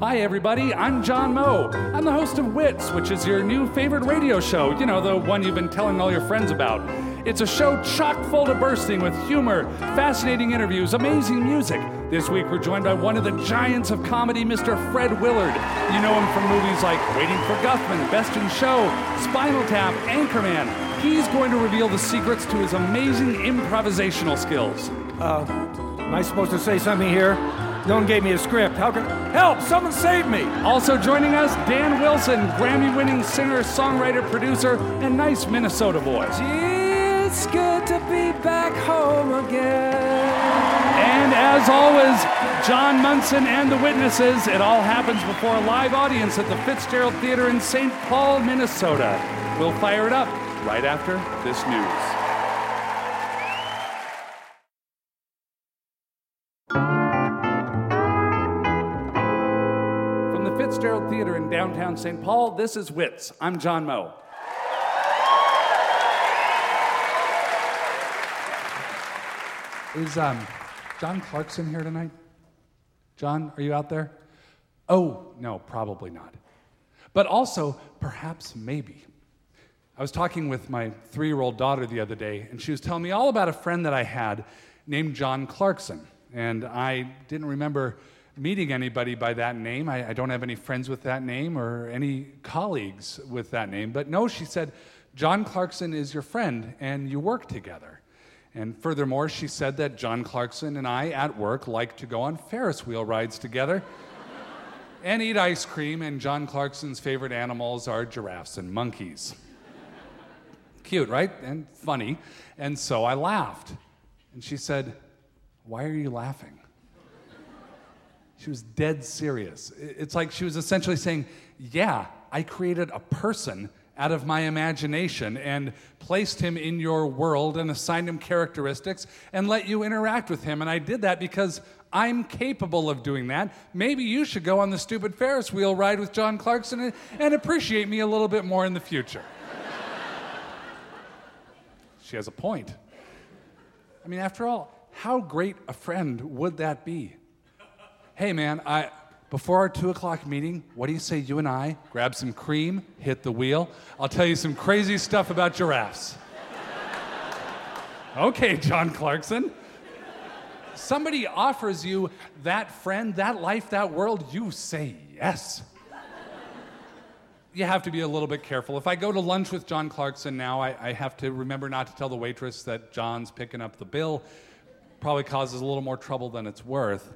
Hi, everybody. I'm John Moe. I'm the host of Wits, which is your new favorite radio show. You know, the one you've been telling all your friends about. It's a show chock full to bursting with humor, fascinating interviews, amazing music. This week, we're joined by one of the giants of comedy, Mr. Fred Willard. You know him from movies like Waiting for Guffman, Best in Show, Spinal Tap, Anchorman. He's going to reveal the secrets to his amazing improvisational skills. Uh, am I supposed to say something here? No one gave me a script. How can help? Someone save me! Also joining us, Dan Wilson, Grammy-winning singer, songwriter, producer, and nice Minnesota boy. Gee, it's good to be back home again. And as always, John Munson and the witnesses. It all happens before a live audience at the Fitzgerald Theater in St. Paul, Minnesota. We'll fire it up right after this news. Fitzgerald Theater in downtown St. Paul, this is Wits. I'm John Moe. Is um, John Clarkson here tonight? John, are you out there? Oh, no, probably not. But also, perhaps maybe. I was talking with my three year old daughter the other day, and she was telling me all about a friend that I had named John Clarkson. And I didn't remember meeting anybody by that name. I, I don't have any friends with that name or any colleagues with that name. But no, she said, John Clarkson is your friend, and you work together. And furthermore, she said that John Clarkson and I at work like to go on Ferris wheel rides together and eat ice cream, and John Clarkson's favorite animals are giraffes and monkeys. Cute, right? And funny. And so I laughed. And she said, Why are you laughing? She was dead serious. It's like she was essentially saying, Yeah, I created a person out of my imagination and placed him in your world and assigned him characteristics and let you interact with him. And I did that because I'm capable of doing that. Maybe you should go on the stupid Ferris wheel ride with John Clarkson and, appreciate me a little bit more in the future. she has a point. I mean, after all, how great a friend would that be? Hey, man, I, before our two o'clock meeting, what do you say you and I grab some cream, hit the wheel? I'll tell you some crazy stuff about giraffes. okay, John Clarkson. Somebody offers you that friend, that life, that world, you say yes. You have to be a little bit careful. If I go to lunch with John Clarkson now, I, I have to remember not to tell the waitress that John's picking up the bill. Probably causes a little more trouble than it's worth.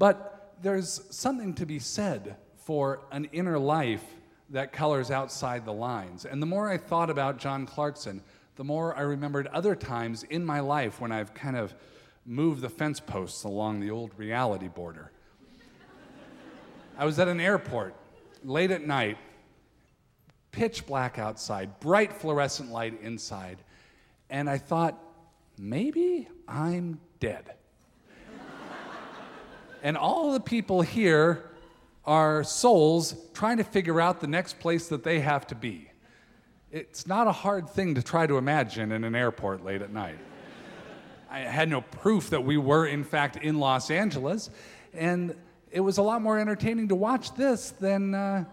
But there's something to be said for an inner life that colors outside the lines. And the more I thought about John Clarkson, the more I remembered other times in my life when I've kind of moved the fence posts along the old reality border. I was at an airport late at night, pitch black outside, bright fluorescent light inside, and I thought, maybe I'm dead. And all the people here are souls trying to figure out the next place that they have to be. It's not a hard thing to try to imagine in an airport late at night. I had no proof that we were, in fact, in Los Angeles, and it was a lot more entertaining to watch this than uh,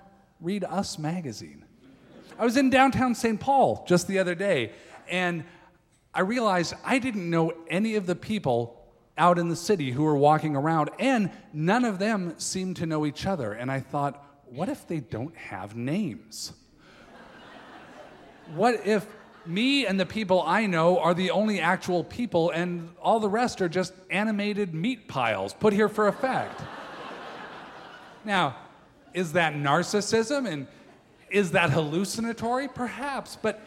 read Us magazine. I was in downtown St. Paul just the other day, and I realized I didn't know any of the people out in the city who were walking around, and none of them seemed to know each other. And I thought, what if they don't have names? what if me and the people I know are the only actual people, and all the rest are just animated meat piles put here for effect? now, is that narcissism and is that hallucinatory? Perhaps, but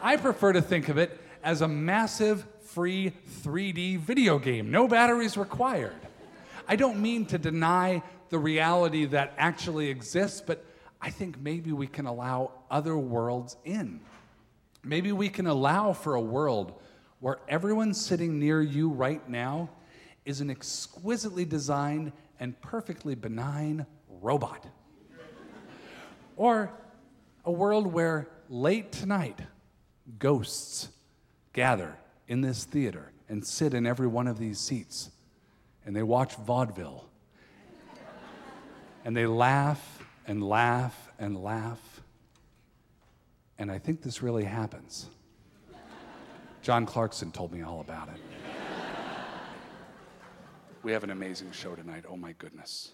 I prefer to think of it as a massive free 3D video game, no batteries required. I don't mean to deny the reality that actually exists, but I think maybe we can allow other worlds in. Maybe we can allow for a world where everyone sitting near you right now is an exquisitely designed and perfectly benign robot. or a world where late tonight ghosts gather in this theater and sit in every one of these seats and they watch vaudeville And they laugh and laugh and laugh. And I think this really happens. John Clarkson told me all about it. We have an amazing show tonight. Oh my goodness.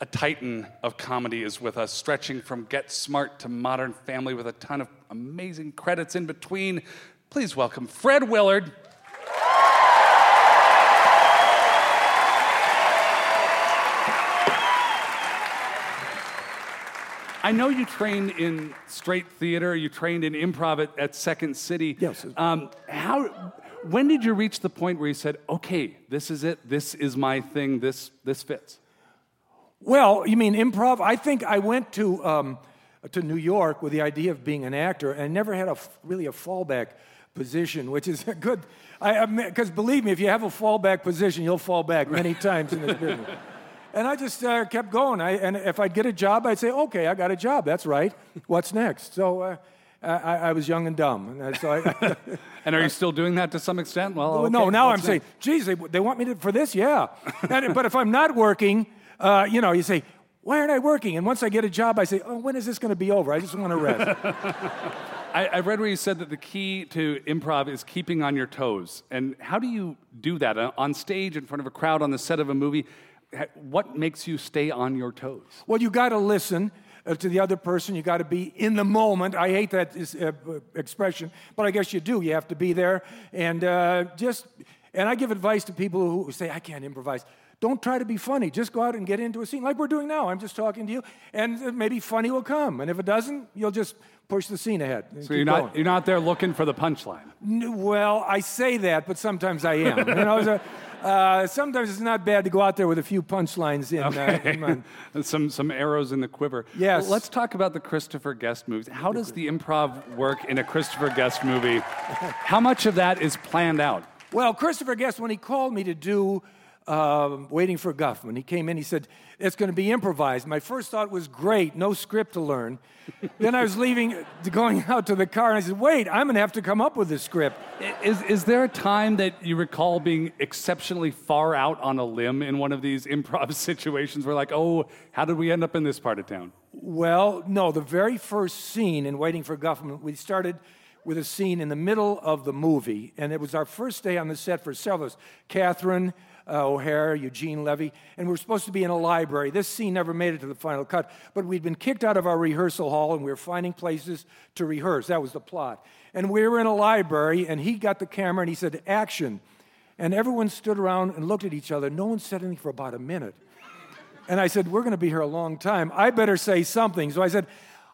A titan of comedy is with us, stretching from Get Smart to Modern Family with a ton of amazing credits in between. Please welcome Fred Willard. I know you trained in straight theater. You trained in improv at, at Second City. Yes. Um, how? When did you reach the point where you said, "Okay, this is it. This is my thing. This this fits"? Well, you mean improv? I think I went to um, to New York with the idea of being an actor, and never had a really a fallback position, which is a good. Because believe me, if you have a fallback position, you'll fall back many times in this business. And I just uh, kept going. I, and if I'd get a job, I'd say, "Okay, I got a job. That's right. What's next?" So. Uh, I, I, was young and dumb, and so I, and are you still doing that to some extent? Well, okay, no. Now I'm next? saying, "Geez, they, they want me to, for this, yeah." and, but if I'm not working, uh, you know, you say, why aren't I working? And once I get a job, I say, oh, when is this going to be over? I just want to rest. I, I, read where you said that the key to improv is keeping on your toes. And how do you do that uh, on stage in front of a crowd on the set of a movie? What makes you stay on your toes? Well, you got to listen uh, to the other person. You got to be in the moment. I hate that uh, expression, but I guess you do. You have to be there and uh, just. And I give advice to people who say, I can't improvise. Don't try to be funny. Just go out and get into a scene like we're doing now. I'm just talking to you, and maybe funny will come. And if it doesn't, you'll just push the scene ahead. So you're not you're not there looking for the punchline. well, I say that, but sometimes I am. you know, so, uh, sometimes it's not bad to go out there with a few punchlines in, okay. uh, in some some arrows in the quiver. Yes. Well, let's talk about the Christopher Guest movies. How does the improv work in a Christopher Guest movie? How much of that is planned out? Well, Christopher Guest, when he called me to do uh, waiting for Guffman. He came in, he said, It's going to be improvised. My first thought was, Great, no script to learn. then I was leaving, going out to the car, and I said, Wait, I'm going to have to come up with a script. Is, is there a time that you recall being exceptionally far out on a limb in one of these improv situations where, like, oh, how did we end up in this part of town? Well, no, the very first scene in Waiting for Guffman, we started with a scene in the middle of the movie, and it was our first day on the set for several of us. Catherine, uh, O'Hara, Eugene Levy, and we were supposed to be in a library. This scene never made it to the final cut, but we'd been kicked out of our rehearsal hall and we were finding places to rehearse. That was the plot. And we were in a library, and he got the camera and he said, Action. And everyone stood around and looked at each other. No one said anything for about a minute. And I said, We're going to be here a long time. I better say something. So I said,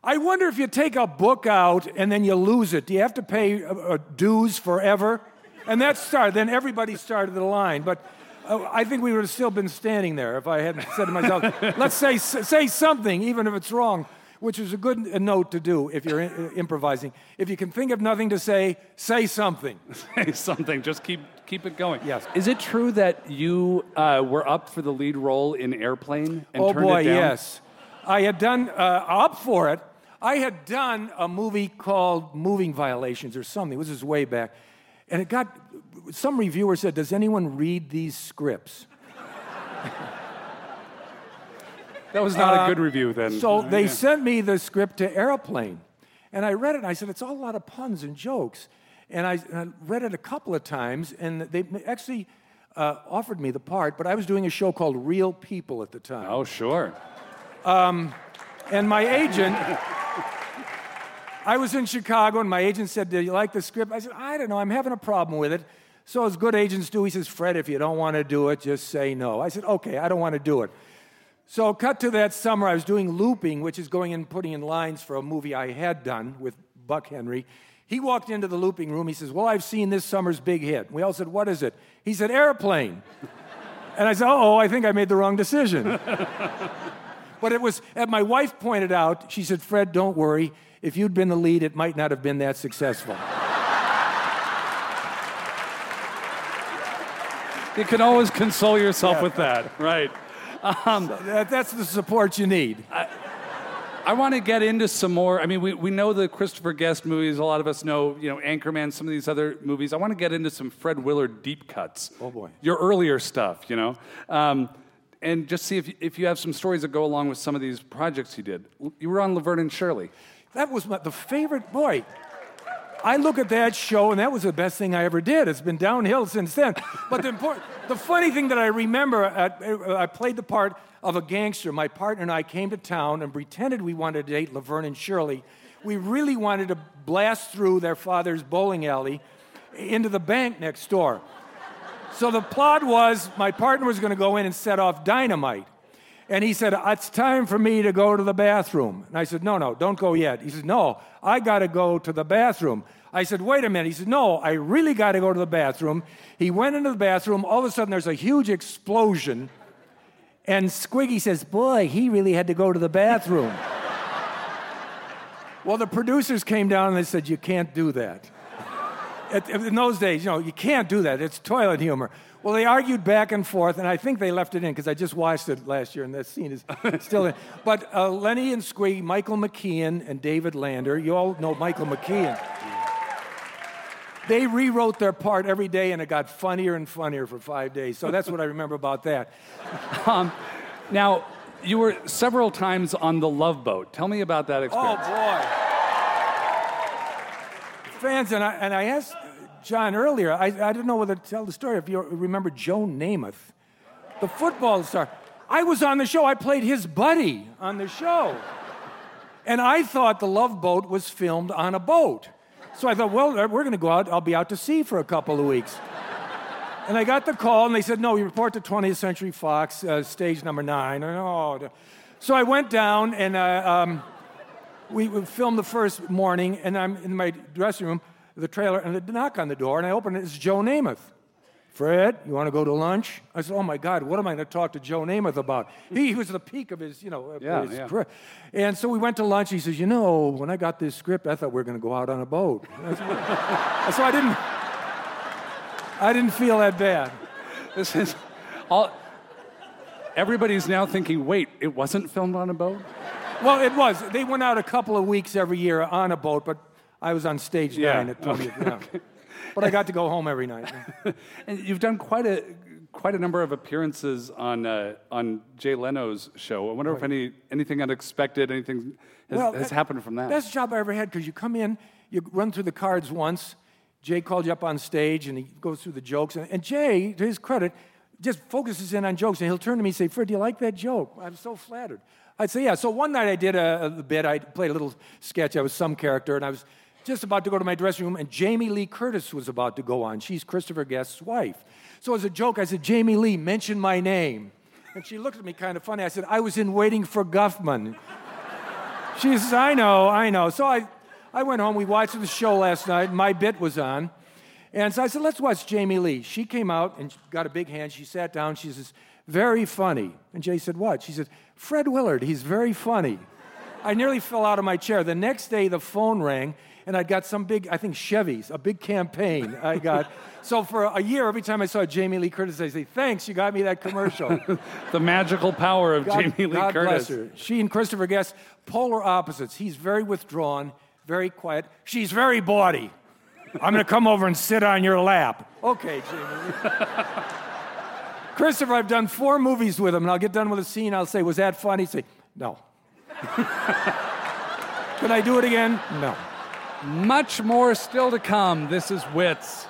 I wonder if you take a book out and then you lose it. Do you have to pay uh, uh dues forever? And that started. Then everybody started the line. But Oh, I think we would have still been standing there if I hadn't said to myself, let's say, say something, even if it's wrong, which is a good note to do if you're in, uh, improvising. If you can think of nothing to say, say something. say something. Just keep, keep it going. Yes. Is it true that you uh, were up for the lead role in Airplane and oh, turned boy, it down? yes. I had done, uh, up for it. I had done a movie called Moving Violations or something. This is way back. And it got, some reviewer said, Does anyone read these scripts? that was not uh, a good review then. So they yeah. sent me the script to Airplane. And I read it and I said, It's all a lot of puns and jokes. And I, and I read it a couple of times, and they actually uh, offered me the part, but I was doing a show called Real People at the time. Oh, sure. Um, and my agent. I was in Chicago, and my agent said, Do you like the script? I said, I don't know, I'm having a problem with it. So, as good agents do, he says, Fred, if you don't want to do it, just say no. I said, Okay, I don't want to do it. So, cut to that summer, I was doing looping, which is going and putting in lines for a movie I had done with Buck Henry. He walked into the looping room. He says, Well, I've seen this summer's big hit. We all said, What is it? He said, Airplane. and I said, Oh, I think I made the wrong decision. but it was, and my wife pointed out, she said, Fred, don't worry if you'd been the lead, it might not have been that successful. you can always console yourself yeah. with that, right? Um, so that, that's the support you need. I, I want to get into some more. I mean, we, we know the Christopher Guest movies. A lot of us know, you know, Anchorman, some of these other movies. I want to get into some Fred Willard deep cuts. Oh, boy. Your earlier stuff, you know. Um, and just see if, if you have some stories that go along with some of these projects you did. You were on Laverne and Shirley. That was my, the favorite, boy. I look at that show, and that was the best thing I ever did. It's been downhill since then. But the, important, the funny thing that I remember, uh, I played the part of a gangster. My partner and I came to town and pretended we wanted to date Laverne and Shirley. We really wanted to blast through their father's bowling alley into the bank next door. So the plot was my partner was going to go in and set off dynamite. And he said, It's time for me to go to the bathroom. And I said, No, no, don't go yet. He said, No, I got to go to the bathroom. I said, Wait a minute. He said, No, I really got to go to the bathroom. He went into the bathroom. All of a sudden, there's a huge explosion. And Squiggy says, Boy, he really had to go to the bathroom. well, the producers came down and they said, You can't do that. in those days, you know, you can't do that. It's toilet humor. Well, they argued back and forth, and I think they left it in because I just watched it last year, and that scene is still in. But uh, Lenny and Squiggy, Michael McKean, and David Lander, you all know Michael McKean. They rewrote their part every day, and it got funnier and funnier for five days. So that's what I remember about that. Um, now, you were several times on the Love Boat. Tell me about that experience. Oh, boy. Fans, and I, and I asked John earlier, I, I didn't know whether to tell the story. If you remember Joe Namath, the football star, I was on the show. I played his buddy on the show. And I thought the Love Boat was filmed on a boat. So I thought, well, we're going to go out. I'll be out to sea for a couple of weeks. and I got the call, and they said, no, you report to 20th Century Fox, uh, stage number nine. And, oh. So I went down, and uh, um, we filmed the first morning, and I'm in my dressing room the trailer and the knock on the door, and I open it. It's Joe Namath. Fred, you want to go to lunch? I said, Oh my God, what am I going to talk to Joe Namath about? He was the peak of his, you know, yeah, his yeah. career. And so we went to lunch. He says, You know, when I got this script, I thought we were going to go out on a boat. so I didn't, I didn't feel that bad. This is all. Everybody's now thinking, wait, it wasn't filmed on a boat? Well, it was. They went out a couple of weeks every year on a boat, but I was on stage yeah. nine at 20. Okay. Yeah. But I got to go home every night. and you've done quite a quite a number of appearances on uh, on Jay Leno's show. I wonder right. if any anything unexpected, anything has, well, has that, happened from that. Best job I ever had because you come in, you run through the cards once. Jay called you up on stage and he goes through the jokes. And, and Jay, to his credit, just focuses in on jokes. And he'll turn to me and say, Fred, do you like that joke? I'm so flattered. I'd say, yeah. So one night I did a, a bit. I played a little sketch. I was some character, and I was just about to go to my dressing room, and Jamie Lee Curtis was about to go on. She's Christopher Guest's wife. So, as a joke, I said, Jamie Lee, mention my name. And she looked at me kind of funny. I said, I was in Waiting for Guffman. She says, I know, I know. So I, I went home. We watched the show last night. My bit was on. And so I said, let's watch Jamie Lee. She came out and got a big hand. She sat down. She says, very funny. And Jay said, what? She said, Fred Willard, he's very funny. I nearly fell out of my chair. The next day, the phone rang, and I'd got some big, I think Chevy's, a big campaign I got. so for a year, every time I saw Jamie Lee Curtis, I say, thanks, you got me that commercial. the magical power of God, Jamie Lee God Curtis. Bless her. She and Christopher Guest, polar opposites. He's very withdrawn, very quiet. She's very bawdy. I'm going to come over and sit on your lap. Okay, Jamie. Christopher, I've done four movies with him, and I'll get done with a scene. I'll say, Was that funny? He'd say, No. Can I do it again? No. Much more still to come. This is Wits.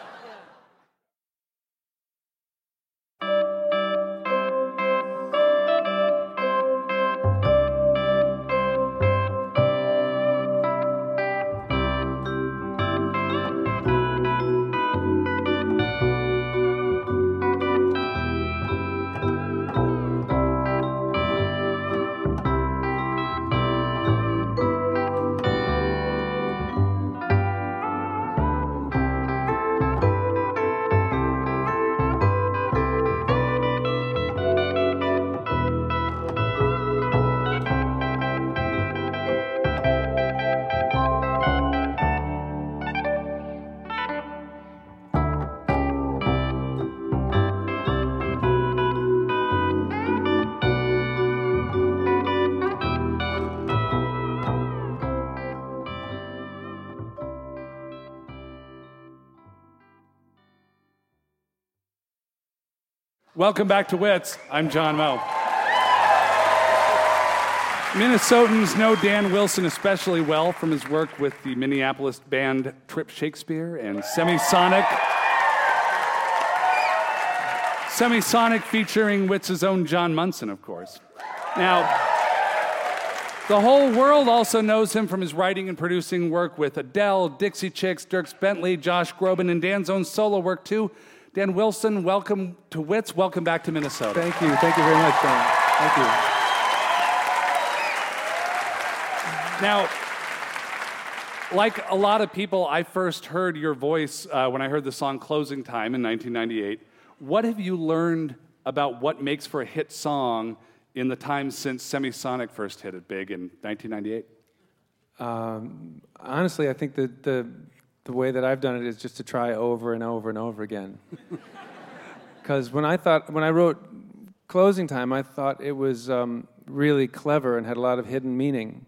Welcome back to Wits. I'm John Moe. Minnesotans know Dan Wilson especially well from his work with the Minneapolis band Trip Shakespeare and Semisonic. Semisonic featuring Wits' own John Munson, of course. Now, the whole world also knows him from his writing and producing work with Adele, Dixie Chicks, Dierks Bentley, Josh Groban, and Dan's own solo work too. Dan Wilson, welcome to Wits. Welcome back to Minnesota. Thank you. Thank you very much, Dan. Thank you. Now, like a lot of people, I first heard your voice uh, when I heard the song Closing Time in 1998. What have you learned about what makes for a hit song in the time since Semisonic first hit it big in 1998? Um, honestly, I think that the, the way that I've done it is just to try over and over and over again. Because when I thought, when I wrote Closing Time, I thought it was um, really clever and had a lot of hidden meaning.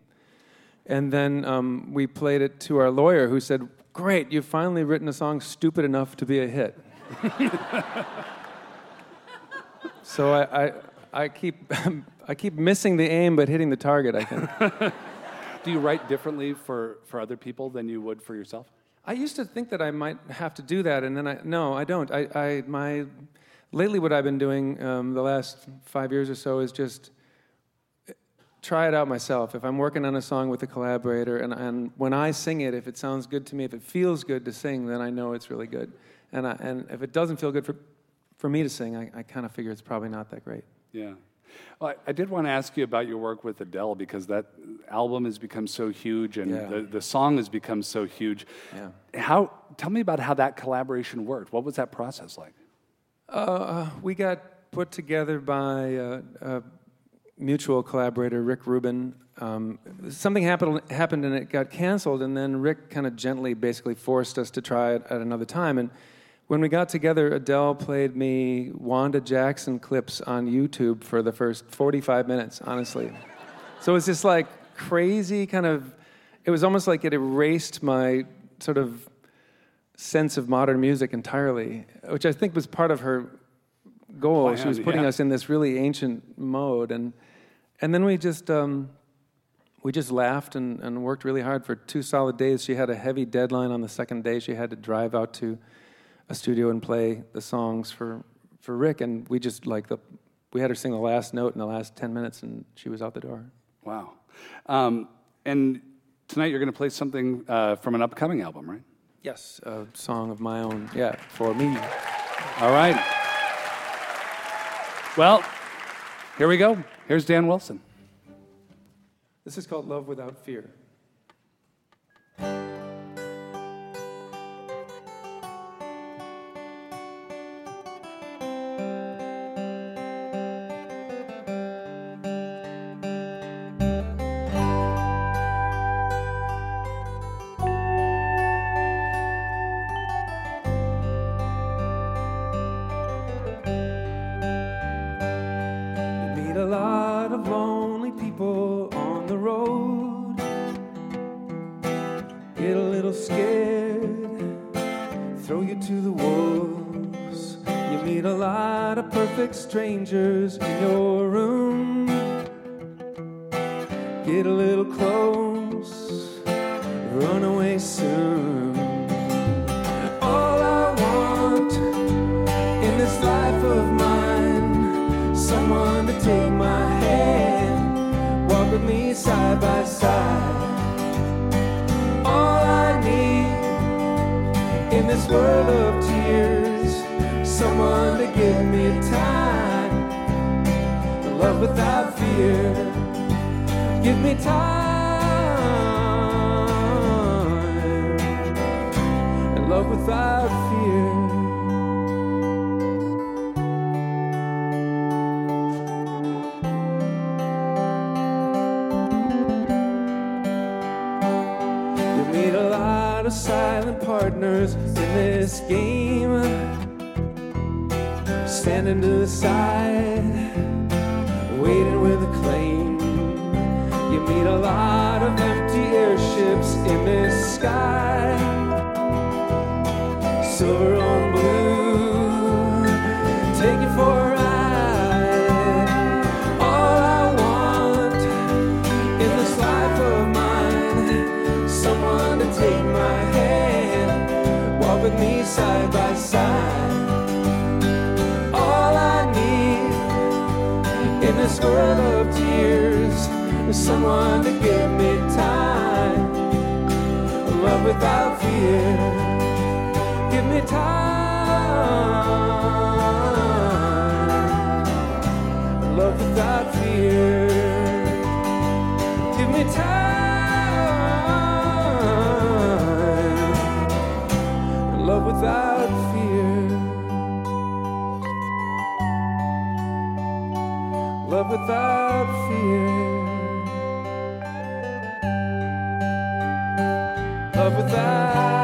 And then um, we played it to our lawyer, who said, Great, you've finally written a song stupid enough to be a hit. so I, I, I, keep, I keep missing the aim but hitting the target, I think. Do you write differently for, for other people than you would for yourself? I used to think that I might have to do that, and then I, no, I don't. I, I, my, lately, what I've been doing um, the last five years or so is just try it out myself. If I'm working on a song with a collaborator, and, and when I sing it, if it sounds good to me, if it feels good to sing, then I know it's really good. And, I, and if it doesn't feel good for, for me to sing, I, I kind of figure it's probably not that great. Yeah. Well, I, I did want to ask you about your work with Adele because that album has become so huge and Yeah. the, the song has become so huge. Yeah. How, tell me about how that collaboration worked. What was that process like? Uh, we got put together by uh, a mutual collaborator, Rick Rubin. Um, something happened, happened and it got canceled, and then Rick kind of gently basically forced us to try it at another time. And when we got together, Adele played me Wanda Jackson clips on YouTube for the first 45 minutes, honestly. so it was just like crazy kind of, it was almost like it erased my sort of sense of modern music entirely, which I think was part of her goal. she was putting yeah. us in this really ancient mode, and and then we just um, we just laughed and, and worked really hard for two solid days. She had a heavy deadline on the second day. She had to drive out to a studio and play the songs for for Rick, and we just like the we had her sing the last note in the last ten minutes, and she was out the door. Wow. Um, and tonight you're going to play something uh, from an upcoming album, right? Yes, a song of my own. Yeah, for me. All right. Well, here we go. Here's Dan Wilson. This is called Love Without Fear. Of lonely people on the road. Get a little scared, throw you to the wolves. You meet a lot of perfect strangers in your room. Get a little close, run away soon. All I want in this life of mine. Someone to take my side by side. All I need in this world of tears, someone to give me time. Love without fear, give me time. And love without fear. Game. This world of tears. Someone to give me time. Love without fear. Give me time. Love without fear. Give me time. Love without Love without fear. Love without.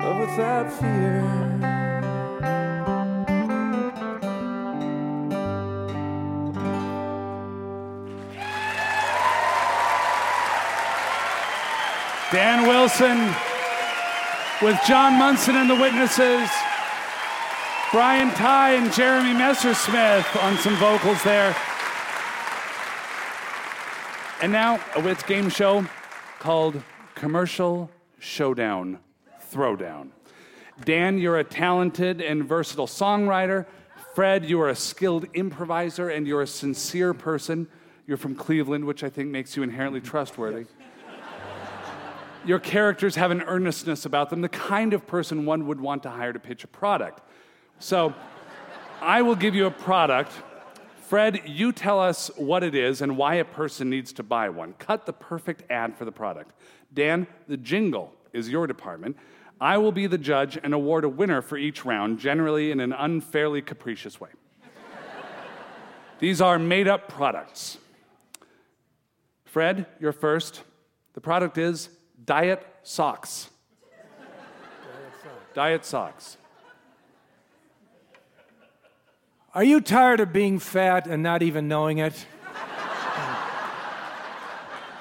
Love without fear. Dan Wilson with John Munson and the Witnesses. Brian Tighe and Jeremy Messersmith on some vocals there. And now a Wits game show called Commercial Showdown Throwdown. Dan, you're a talented and versatile songwriter. Fred, you are a skilled improviser and you're a sincere person. You're from Cleveland, which I think makes you inherently trustworthy. Your characters have an earnestness about them, the kind of person one would want to hire to pitch a product. So, I will give you a product. Fred, you tell us what it is and why a person needs to buy one. Cut the perfect ad for the product. Dan, the jingle is your department. I will be the judge and award a winner for each round, generally in an unfairly capricious way. These are made up products. Fred, you're first. The product is Diet Socks. Diet Socks. Are you tired of being fat and not even knowing it?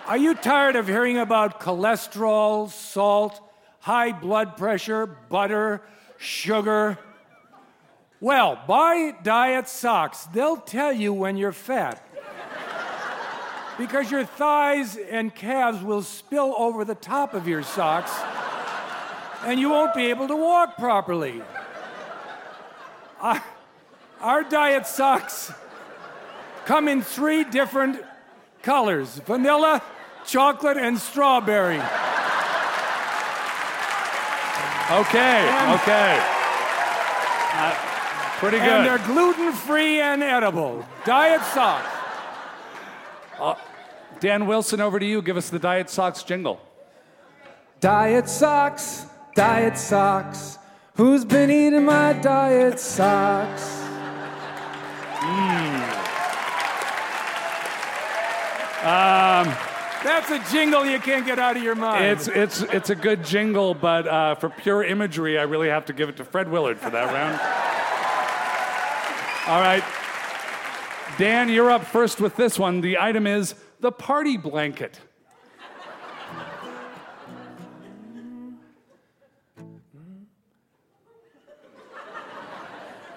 Are you tired of hearing about cholesterol, salt, high blood pressure, butter, sugar? Well, buy diet socks. They'll tell you when you're fat. Because your thighs and calves will spill over the top of your socks and you won't be able to walk properly. Our, our diet socks come in three different colors vanilla, chocolate, and strawberry. Okay, And- okay. Uh, pretty good. And they're gluten free and edible. Diet socks. Dan Wilson, over to you. Give us the Diet Socks jingle. Diet socks, diet socks. Who's been eating my diet socks? That's a jingle you can't get out of your mind. It's, it's, it's a good jingle, but uh, for pure imagery, I really have to give it to Fred Willard for that round. All right. Dan, you're up first with this one. The item is the party blanket.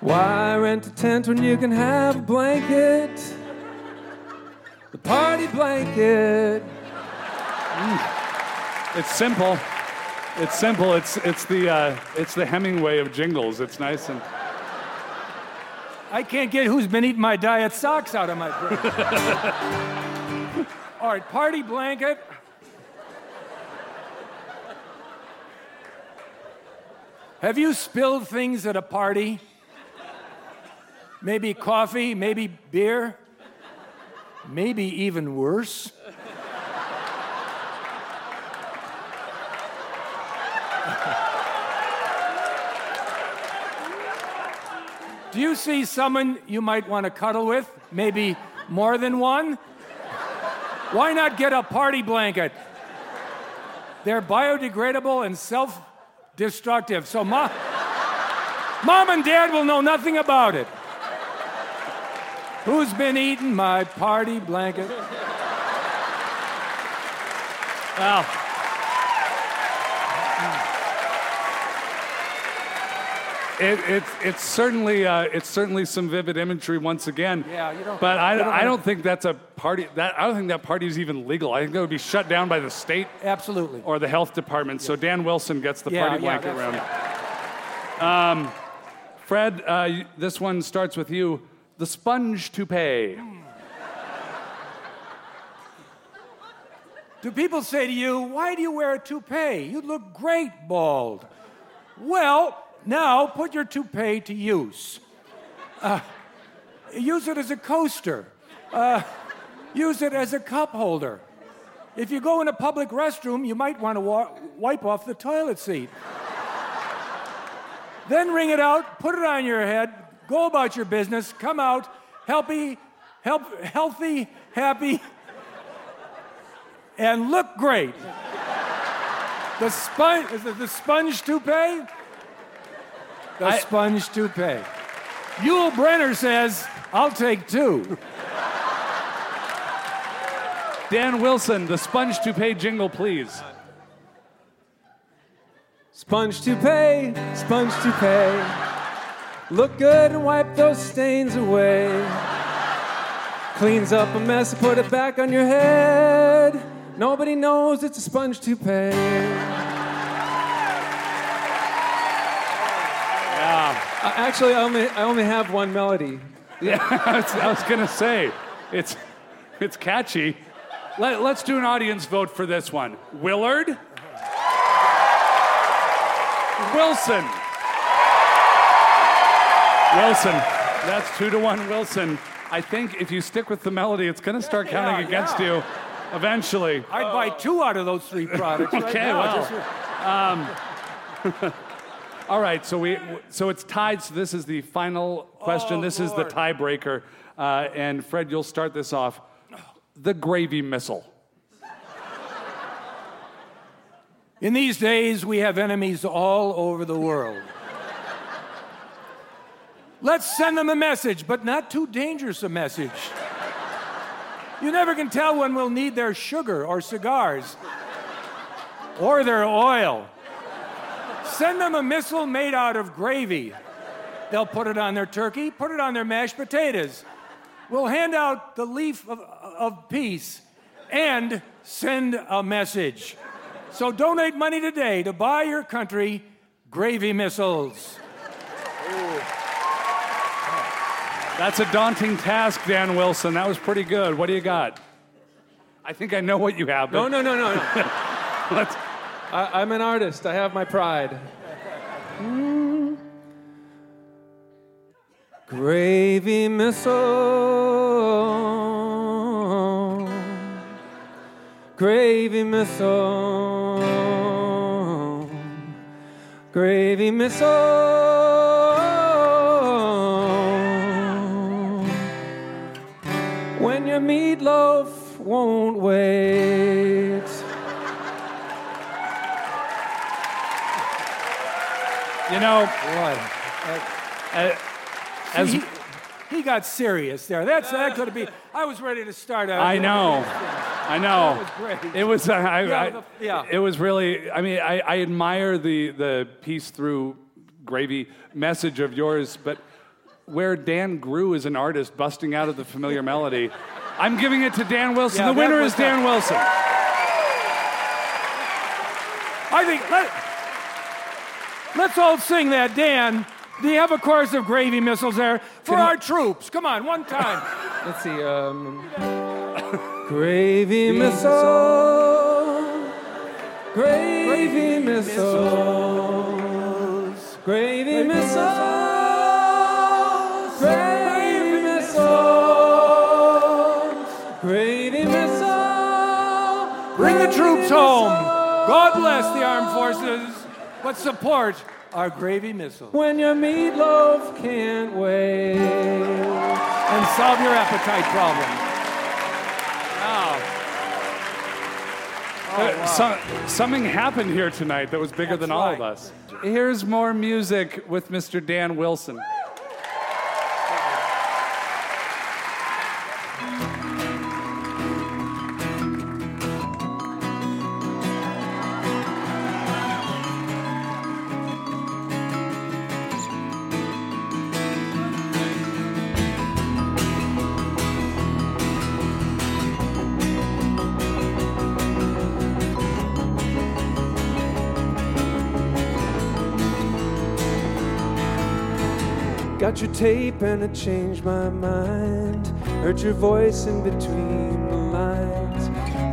Why rent a tent when you can have a blanket? The party blanket. It's simple. It's simple. It's, it's, the, uh, it's the Hemingway of jingles. It's nice and. I can't get who's been eating my diet socks out of my brain. All right, party blanket. Have you spilled things at a party? Maybe coffee, maybe beer, maybe even worse. Do you see someone you might want to cuddle with? Maybe more than one? Why not get a party blanket? They're biodegradable and self destructive. So, mom, mom and dad will know nothing about it. Who's been eating my party blanket? Well, It, it's it's certainly uh, it's certainly some vivid imagery once again. Yeah, you don't- But I, don't I don't think that's a party. That I don't think that party is even legal. I think that would be shut down by the state Absolutely. or the health department. So Dan Wilson gets the Yeah, party yeah, blanket round. Um, Fred, uh, this one starts with you. The sponge toupee. Do people say to you, why do you wear a toupee? You look great bald. Well, now put your toupee to use. Uh, use it as a coaster. Uh, use it as a cup holder. If you go in a public restroom, you might want to wa- wipe off the toilet seat. then wring it out, put it on your head, go about your business, come out, healthy, help, healthy, happy, and look great. The sponge is it the sponge toupee? The I- sponge toupee. Yul Brynner says, I'll take two. Dan Wilson, the sponge toupee jingle, please. Sponge toupee, sponge toupee. Look good and wipe those stains away. Cleans up a mess and put it back on your head. Nobody knows it's a sponge toupee. Yeah. Uh, actually, I only, I only have one melody. Yeah, I was, I was gonna say, it's, it's catchy. Let, let's do an audience vote for this one. Willard? Wilson. Wilson. That's two to one Wilson. I think if you stick with the melody, it's gonna start counting Yeah, against yeah. you eventually. I'd buy two out of those three products. right Okay, now. well. Just- All right, so we so it's tied. So this is the final question. Oh, this is the tiebreaker. Uh, and Fred, you'll start this off. The gravy missile. In these days, we have enemies all over the world. Let's send them a message, but not too dangerous a message. You never can tell when we'll need their sugar or cigars or their oil. Send them a missile made out of gravy. They'll put it on their turkey, put it on their mashed potatoes. We'll hand out the leaf of, of peace and send a message. So donate money today to buy your country gravy missiles. That's a daunting task, Dan Wilson. That was pretty good. What do you got? I think I know what you have. No, But no, no, no. no. let's- I, I'm an artist. I have my pride. Mm. Gravy missile. Gravy missile. Gravy missile. When your meatloaf won't wait. you know, Boy. uh, as he, he got serious there. That's that could be. I was ready to start. out. I know, I know. That was great. It was. Uh, I, Yeah, I- the- yeah. It was really. I mean, I, I admire the the piece through gravy message of yours, but where Dan grew as an artist, busting out of the familiar melody, I'm giving it to Dan Wilson. Yeah, the winner is Dan Wilson. I think let, let's all sing that, Dan. Do you have a chorus of gravy missiles there for Can- our troops? Come on, one time. Let's see. Um, gravy missile. Gravy missiles. Gravy missiles. The home. God bless the armed forces, but support our gravy missile When your meatloaf can't wait. and solve your appetite problem. Uh, so- something happened here tonight that was bigger That's than all of us. Here's more music with Mr. Dan Wilson. Tape and it changed my mind. Heard your voice in between the lines.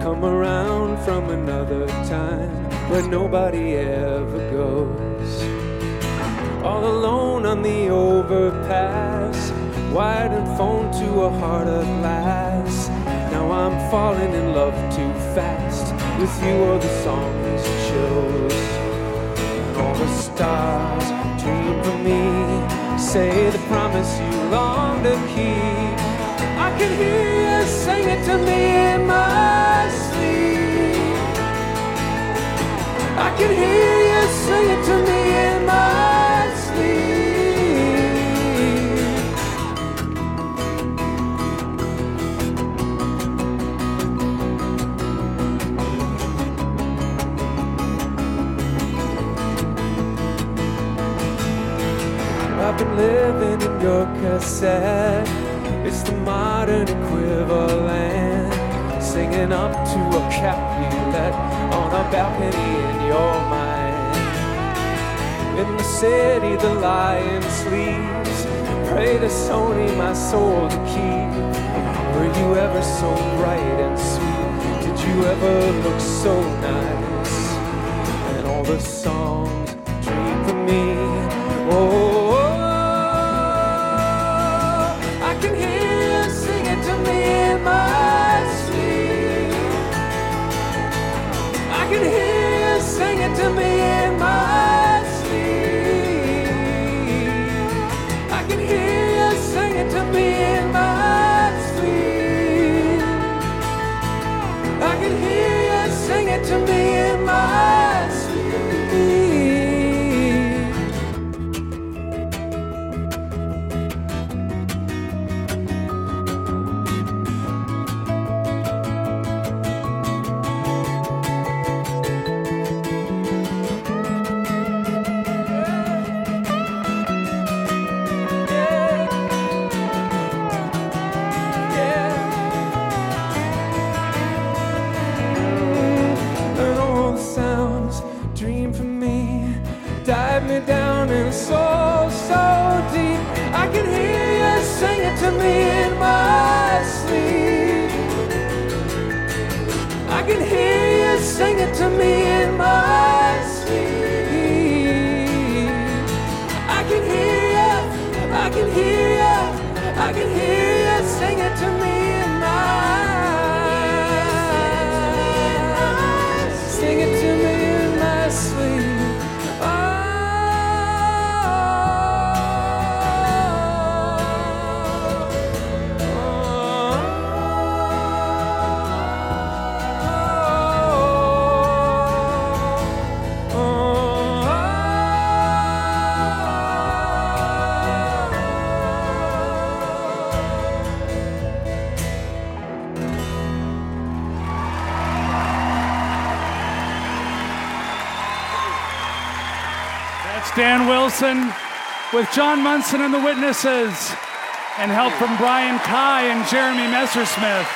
Come around from another time where nobody ever goes. All alone on the overpass, wired and phone to a heart of glass. Now I'm falling in love too fast with you or the songs you chose. And all the stars dream for me say the promise you long to keep. I can hear you sing it to me in my sleep. I can hear you sing it to me living in your cassette. It's the modern equivalent. Singing up to a Capulet on a balcony in your mind. In the city, the lion sleeps. Pray to Sony, my soul to keep. Were you ever so bright and sweet? Did you ever look so nice? And all the songs Wilson with John Munson and the Witnesses, and help from Brian Tighe and Jeremy Messersmith.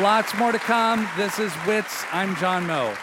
Lots more to come. This is Wits. I'm John Moe.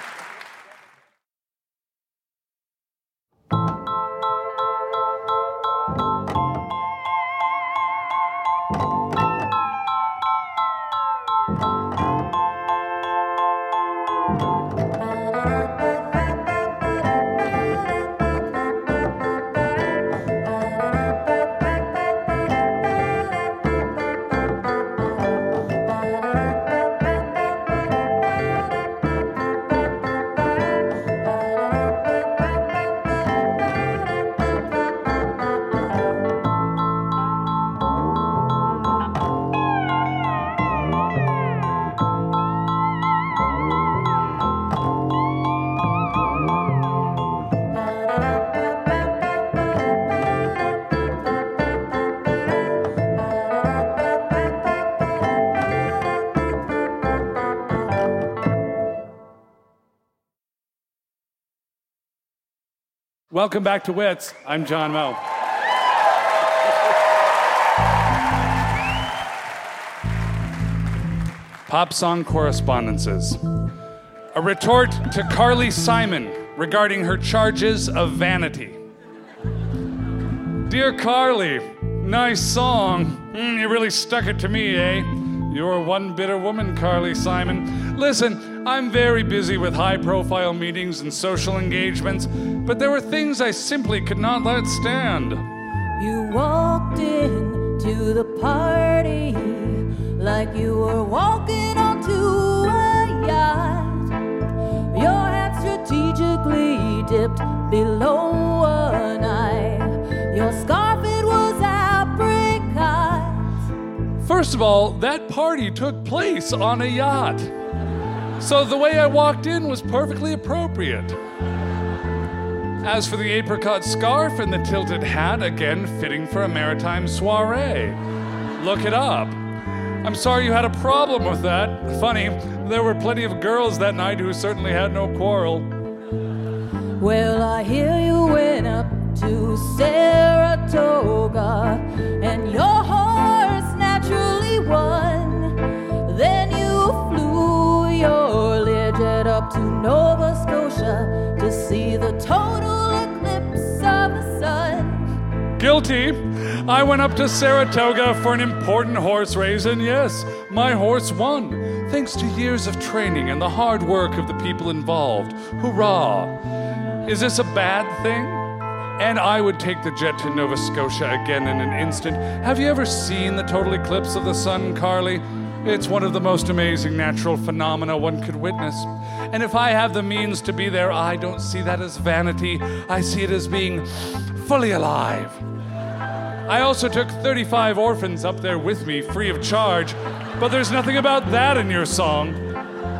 Welcome back to Wits. I'm John Moe. Pop song correspondences. A retort to Carly Simon regarding her charges of vanity. Dear Carly, nice song. Mm, you really stuck it to me, eh? You're one bitter woman, Carly Simon. Listen, I'm very busy with high profile meetings and social engagements, but there were things I simply could not let stand. You walked in to the party like you were walking onto a yacht. Your hat strategically dipped below First of all, that party took place on a yacht. So the way I walked in was perfectly appropriate. As for the apricot scarf and the tilted hat, again fitting for a maritime soiree. Look it up. I'm sorry you had a problem with that. Funny, there were plenty of girls that night who certainly had no quarrel. Well, I hear you went up to Saratoga and your then you flew your Learjet up to Nova Scotia to see the total eclipse of the sun. Guilty. I went up to Saratoga for an important horse race, and yes, my horse won, thanks to years of training and the hard work of the people involved. Hurrah! Is this a bad thing? And I would take the jet to Nova Scotia again in an instant. Have you ever seen the total eclipse of the sun, Carly? It's one of the most amazing natural phenomena one could witness. And if I have the means to be there, I don't see that as vanity. I see it as being fully alive. I also took 35 orphans up there with me, free of charge, but there's nothing about that in your song.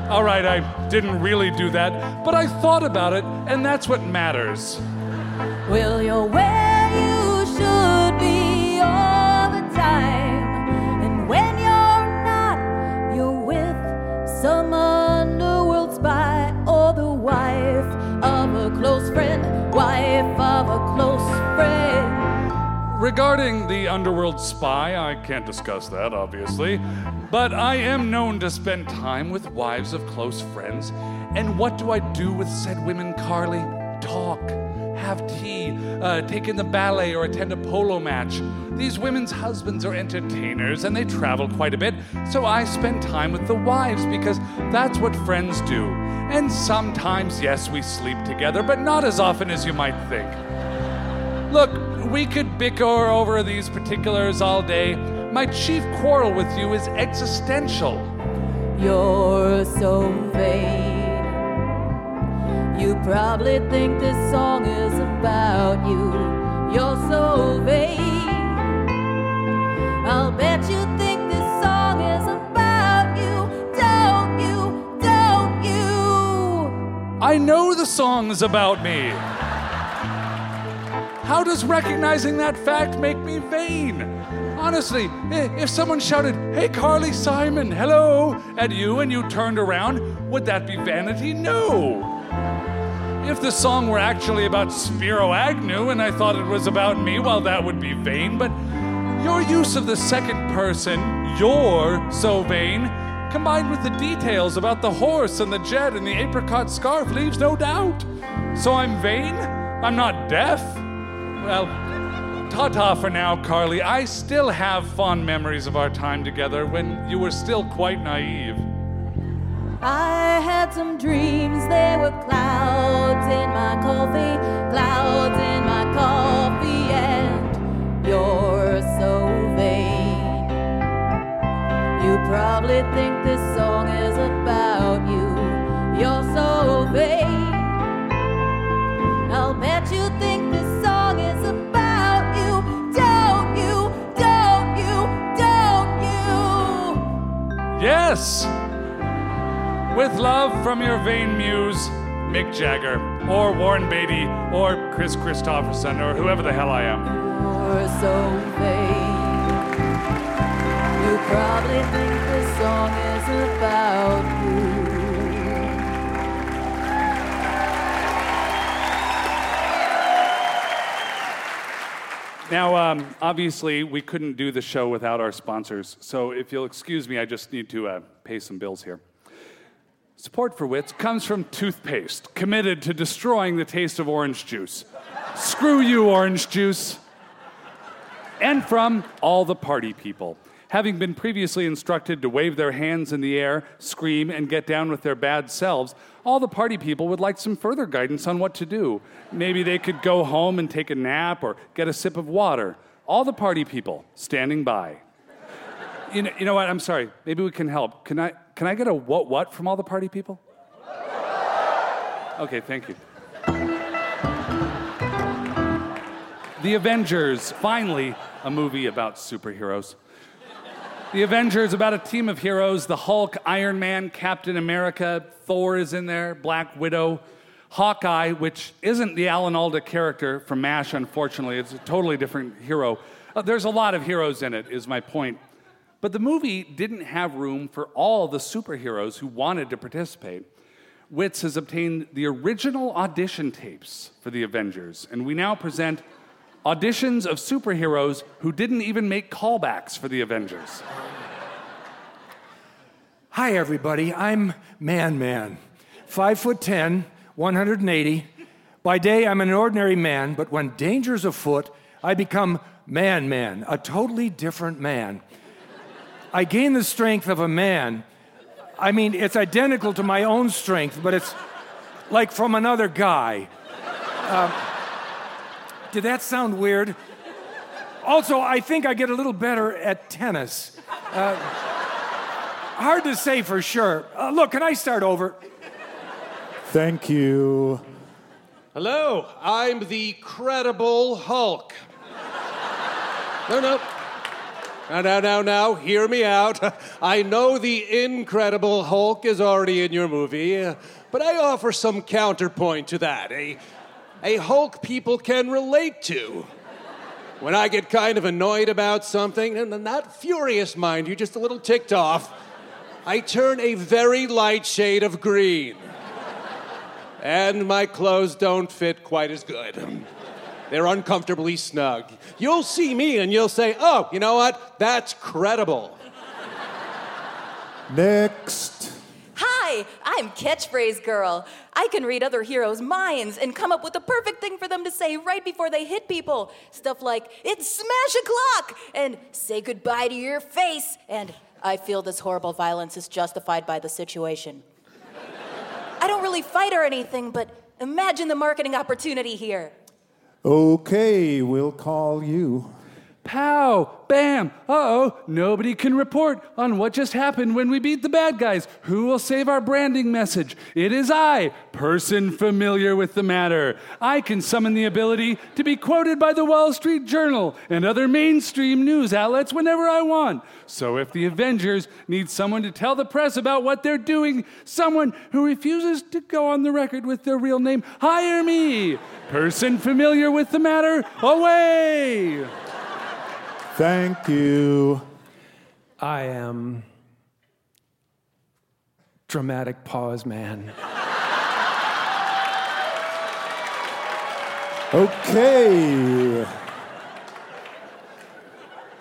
All right, I didn't really do that, but I thought about it, and that's what matters. Well, you're where you should be all the time. And when you're not, you're with some underworld spy or the wife of a close friend, wife of a close friend. Regarding the underworld spy, I can't discuss that, obviously, but I am known to spend time with wives of close friends. And what do I do with said women, Carly? Talk, have tea, uh, take in the ballet, or attend a polo match. These women's husbands are entertainers and they travel quite a bit, so I spend time with the wives because that's what friends do. And sometimes, yes, we sleep together, but not as often as you might think. Look, we could bicker over these particulars all day. My chief quarrel with you is existential. You're so vain. You probably think this song is about you. You're so vain. I'll bet you think this song is about you. Don't you? Don't you? I know the song's about me. How does recognizing that fact make me vain? Honestly, if someone shouted, Hey, Carly Simon, hello, at you and you turned around, would that be vanity? No. If the song were actually about Spiro Agnew and I thought it was about me, well, that would be vain, but your use of the second person, you're so vain, combined with the details about the horse and the jet and the apricot scarf leaves no doubt. So I'm vain? I'm not deaf? Well, ta ta for now, Carly. I still have fond memories of our time together when you were still quite naive. I had some dreams, they were clouds in my coffee, clouds in my coffee, and you're so vain. You probably think this song is about you, you're so vain. I'll bet you think this song is about you, don't you, don't you, don't you? Yes! With love from your vain muse, Mick Jagger, or Warren Beatty, or Kris Kristofferson, or whoever the hell I am. You're so vain. You probably think this song is about you. Now, um, obviously, we couldn't do the show without our sponsors, so if you'll excuse me, I just need to uh, pay some bills here. Support for Wits comes from toothpaste, committed to destroying the taste of orange juice. Screw you, orange juice. and from all the party people. Having been previously instructed to wave their hands in the air, scream, and get down with their bad selves, all the party people would like some further guidance on what to do. Maybe they could go home and take a nap or get a sip of water. All the party people standing by. You know, you know what? I'm sorry. Maybe we can help. Can I, can I get a what what from all the party people? Okay, thank you. The Avengers, finally, a movie about superheroes. The Avengers, about a team of heroes the Hulk, Iron Man, Captain America, Thor is in there, Black Widow, Hawkeye, which isn't the Alan Alda character from MASH, unfortunately. It's a totally different hero. Uh, there's a lot of heroes in it, is my point. But the movie didn't have room for all the superheroes who wanted to participate. Wits has obtained the original audition tapes for the Avengers, and we now present auditions of superheroes who didn't even make callbacks for the Avengers. Hi, everybody. I'm Man Man. Five foot ten, 180. By day, I'm an ordinary man, but when danger's afoot, I become Man Man, a totally different man. I gain the strength of a man. I mean, it's identical to my own strength, but it's like from another guy. Um, did that sound weird? Also, I think I get a little better at tennis. Uh, hard to say for sure. Uh, look, can I start over? Thank you. Hello, I'm the credible Hulk. No, no. Now, now, now, now, hear me out. I know the incredible Hulk is already in your movie, but I offer some counterpoint to that. A, a Hulk people can relate to. When I get kind of annoyed about something, and not furious, mind you, just a little ticked off, I turn a very light shade of green. And my clothes don't fit quite as good. They're uncomfortably snug. You'll see me and you'll say, oh, you know what? That's credible. Next. Hi, I'm Catchphrase Girl. I can read other heroes' minds and come up with the perfect thing for them to say right before they hit people. Stuff like, it's smash o'clock, and say goodbye to your face, and I feel this horrible violence is justified by the situation. I don't really fight or anything, but imagine the marketing opportunity here. Okay, we'll call you. Pow! Bam! Uh oh, nobody can report on what just happened when we beat the bad guys. Who will save our branding message? It is I, person familiar with the matter. I can summon the ability to be quoted by the Wall Street Journal and other mainstream news outlets whenever I want. So if the Avengers need someone to tell the press about what they're doing, someone who refuses to go on the record with their real name, hire me. Person familiar with the matter, away! Thank you. I am dramatic pause man. Okay.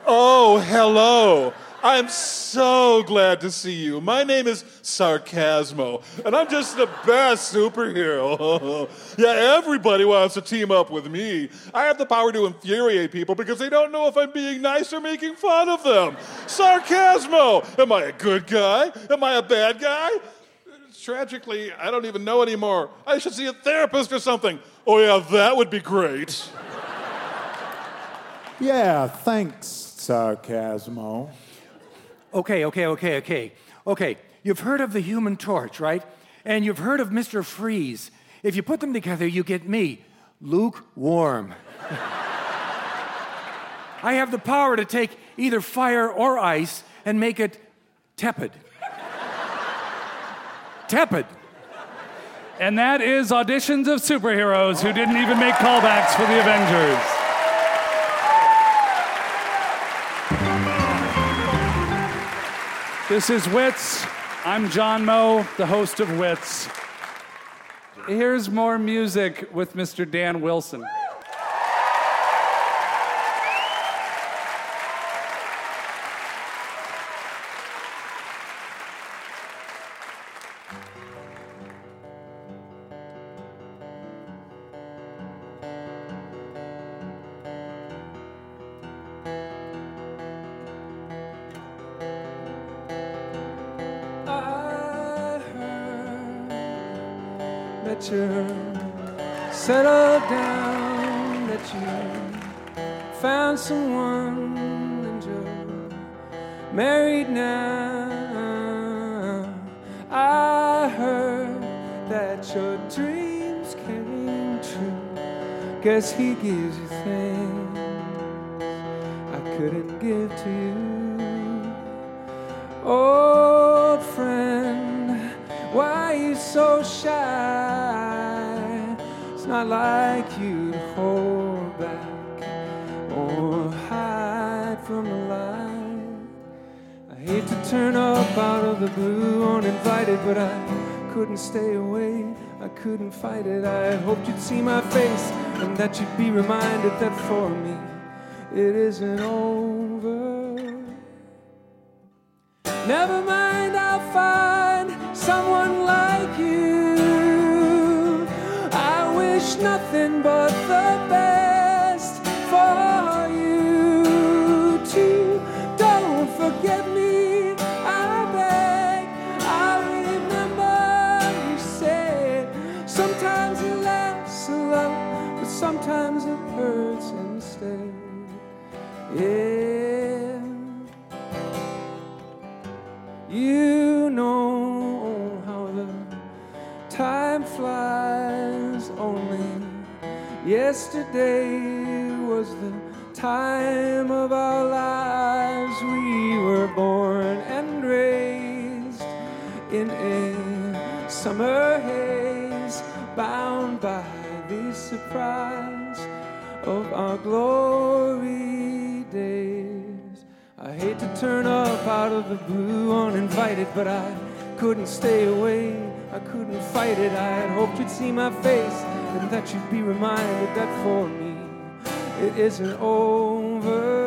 Oh, hello. I'm so glad to see you. My name is Sarcasmo, and I'm just the best superhero. yeah, everybody wants to team up with me. I have the power to infuriate people because they don't know if I'm being nice or making fun of them. Sarcasmo! Am I a good guy? Am I a bad guy? Tragically, I don't even know anymore. I should see a therapist or something. Oh, yeah, that would be great. Yeah, thanks, Sarcasmo. Okay, okay, okay, okay. Okay, you've heard of the human torch, right? And you've heard of Mr. Freeze. If you put them together, you get me, lukewarm. I have the power to take either fire or ice and make it tepid. tepid. And that is auditions of superheroes who didn't even make callbacks for the Avengers. This is Wits. I'm John Moe, the host of Wits. Here's more music with Mr. Dan Wilson. Married now. I heard that your dreams came true. Guess he gives you things I couldn't give to you. Old friend, why are you so shy? It's not like you to hold back or hide from the turn up out of the blue uninvited, but I couldn't stay away. I couldn't fight it. I hoped you'd see my face and that you'd be reminded that for me it isn't over. Never mind, I'll find someone like you. I wish nothing but yesterday was the time of our lives. We were born and raised in a summer haze, bound by the surprise of our glory days. I hate to turn up out of the blue uninvited, but I couldn't stay away. I couldn't fight it. I had hoped you'd see my face and that you'd be reminded that for me it isn't over.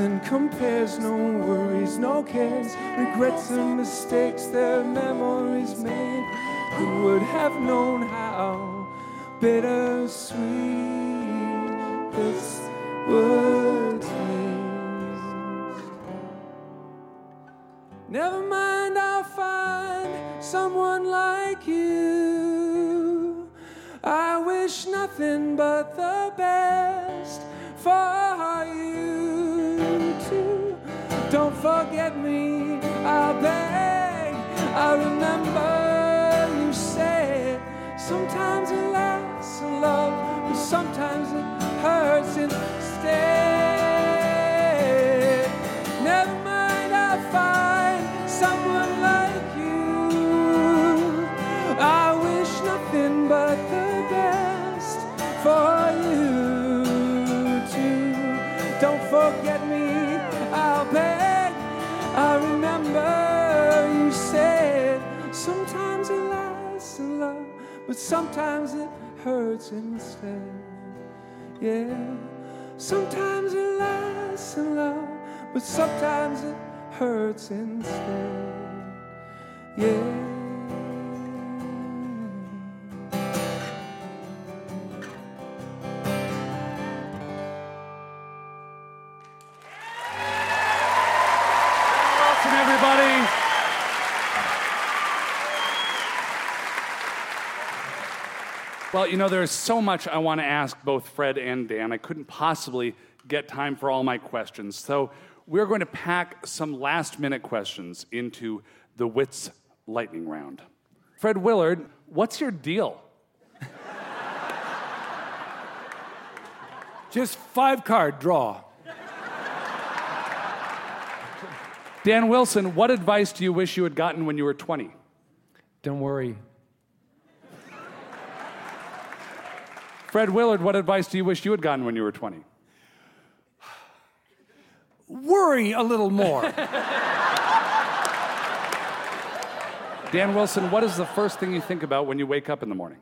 Nothing compares, no worries, no cares, regrets and mistakes, their memories made. Who would have known how bittersweet this would taste? Never mind, I'll find someone like you. I wish nothing but the best for Don't forget me, I beg. I remember you said sometimes it lasts a love, but sometimes it hurts instead. Sometimes it hurts instead. Yeah, sometimes it lasts a love, but sometimes it hurts instead. Yeah. Well, you know, there's so much I want to ask both Fred and Dan. I couldn't possibly get time for all my questions. So we're going to pack some last minute questions into the Wits lightning round. Fred Willard, what's your deal? Just five card draw. Dan Wilson, what advice do you wish you had gotten when you were 20? Don't worry. Fred Willard, what advice do you wish you had gotten when you were 20? Worry a little more. Dan Wilson, what is the first thing you think about when you wake up in the morning?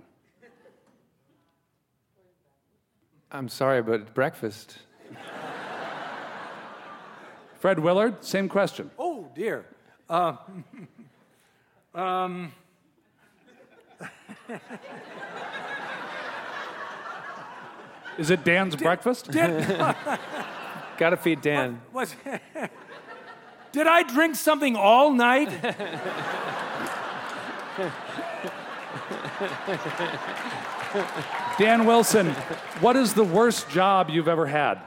I'm sorry, but breakfast. Fred Willard, same question. Oh, dear. Uh, um, Is it Dan's breakfast? Gotta feed Dan. was, did I drink something all night? Dan Wilson, what is the worst job you've ever had?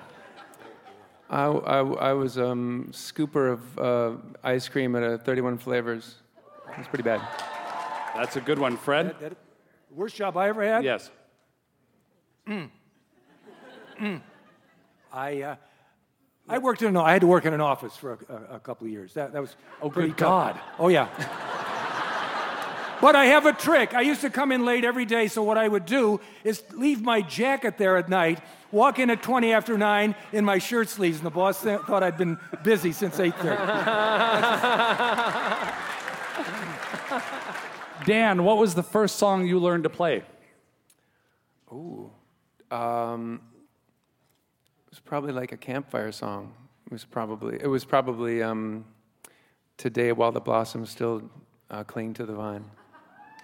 I, I, I was um, scooper of uh, ice cream at a 31 flavors. That's pretty bad. That's a good one. Fred? That- worst job I ever had? Yes. I, uh, I worked in an, I had to work in an office for a, a, a couple of years. That, that was Oh, good. God. Oh, yeah. but I have a trick. I used to come in late every day, so what I would do is leave my jacket there at night, walk in at 20 after 9 in my shirt sleeves, and the boss th- thought I'd been busy since 8.30. Dan, what was the first song you learned to play? Um, it was probably like a campfire song. It was probably it was probably um, today while the blossoms still uh, cling to the vine.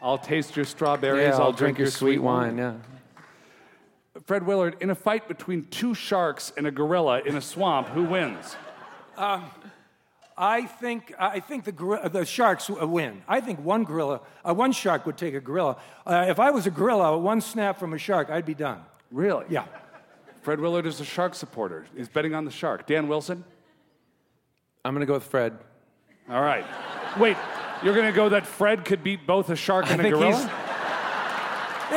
I'll taste your strawberries. Yeah, I'll, drink, your sweet wine. Yeah. Fred Willard, in a fight between two sharks and a gorilla in a swamp, who wins? I think I think the gor- the sharks win. I think one gorilla, uh, one shark would take a gorilla. Uh, if I was a gorilla, one snap from a shark, I'd be done. Really? Yeah. Fred Willard is a shark supporter. He's betting on the shark. Dan Wilson? I'm gonna go with Fred. All right. Wait, you're going to go that Fred could beat both a shark and a think gorilla? he's-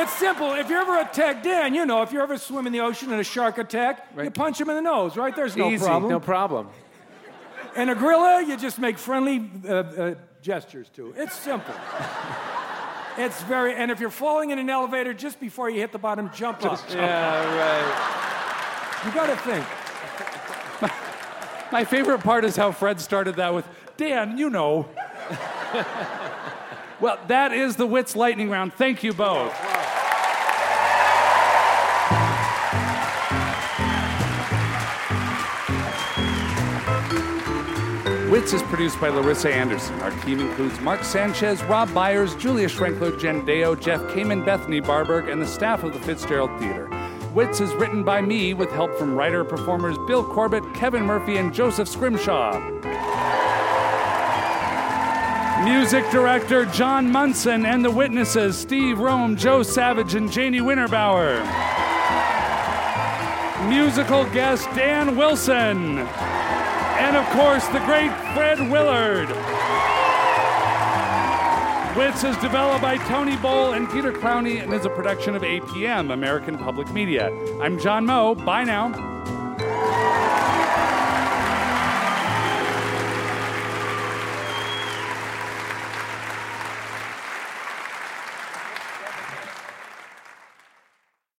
It's simple. If you're ever attacked, Dan, you know, if you're ever swim in the ocean and a shark attack, you punch him in the nose, right? There's no Easy, problem. no problem. and a gorilla, you just make friendly uh, uh, gestures to. It's simple. it's very, and if you're falling in an elevator, just before you hit the bottom, jump up. Yeah, right. You got to think. My favorite part is how Fred started that with, Dan, you know. well, that is the Wits Lightning Round. Thank you both. Wits is produced by Larissa Anderson. Our team includes Mark Sanchez, Rob Byers, Julia Schrenkler, Jen Deo, Jeff Kamen, Bethany Barberg, and the staff of the Fitzgerald Theater. Wits is written by me with help from writer performers Bill Corbett, Kevin Murphy, and Joseph Scrimshaw. Music director John Munson and the witnesses Steve Rome, Joe Savage, and Janey Winterbauer. Musical guest Dan Wilson. And of course, the great Fred Willard. Wits is developed by Tony Bowl and Peter Clowney and is a production of APM, American Public Media. I'm John Moe. Bye now.